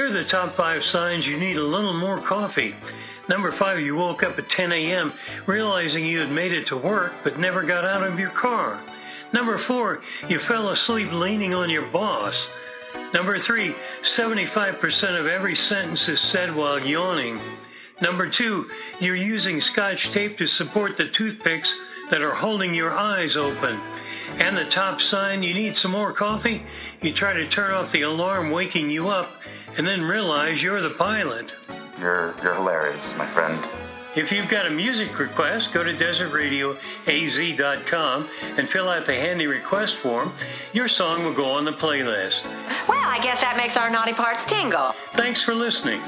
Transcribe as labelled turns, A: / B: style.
A: Here are the top five signs you need a little more coffee. Number five, you woke up at 10 a.m. realizing you had made it to work but never got out of your car. Number four, you fell asleep leaning on your boss. Number three, 75% of every sentence is said while yawning. Number two, you're using scotch tape to support the toothpicks that are holding your eyes open. And the top sign you need some more coffee, you try to turn off the alarm waking you up and then realize you're the pilot.
B: You're, you're hilarious, my friend.
A: If you've got a music request, go to desertradioaz.com and fill out the handy request form. Your song will go on the playlist.
C: Well, I guess that makes our naughty parts tingle.
A: Thanks for listening.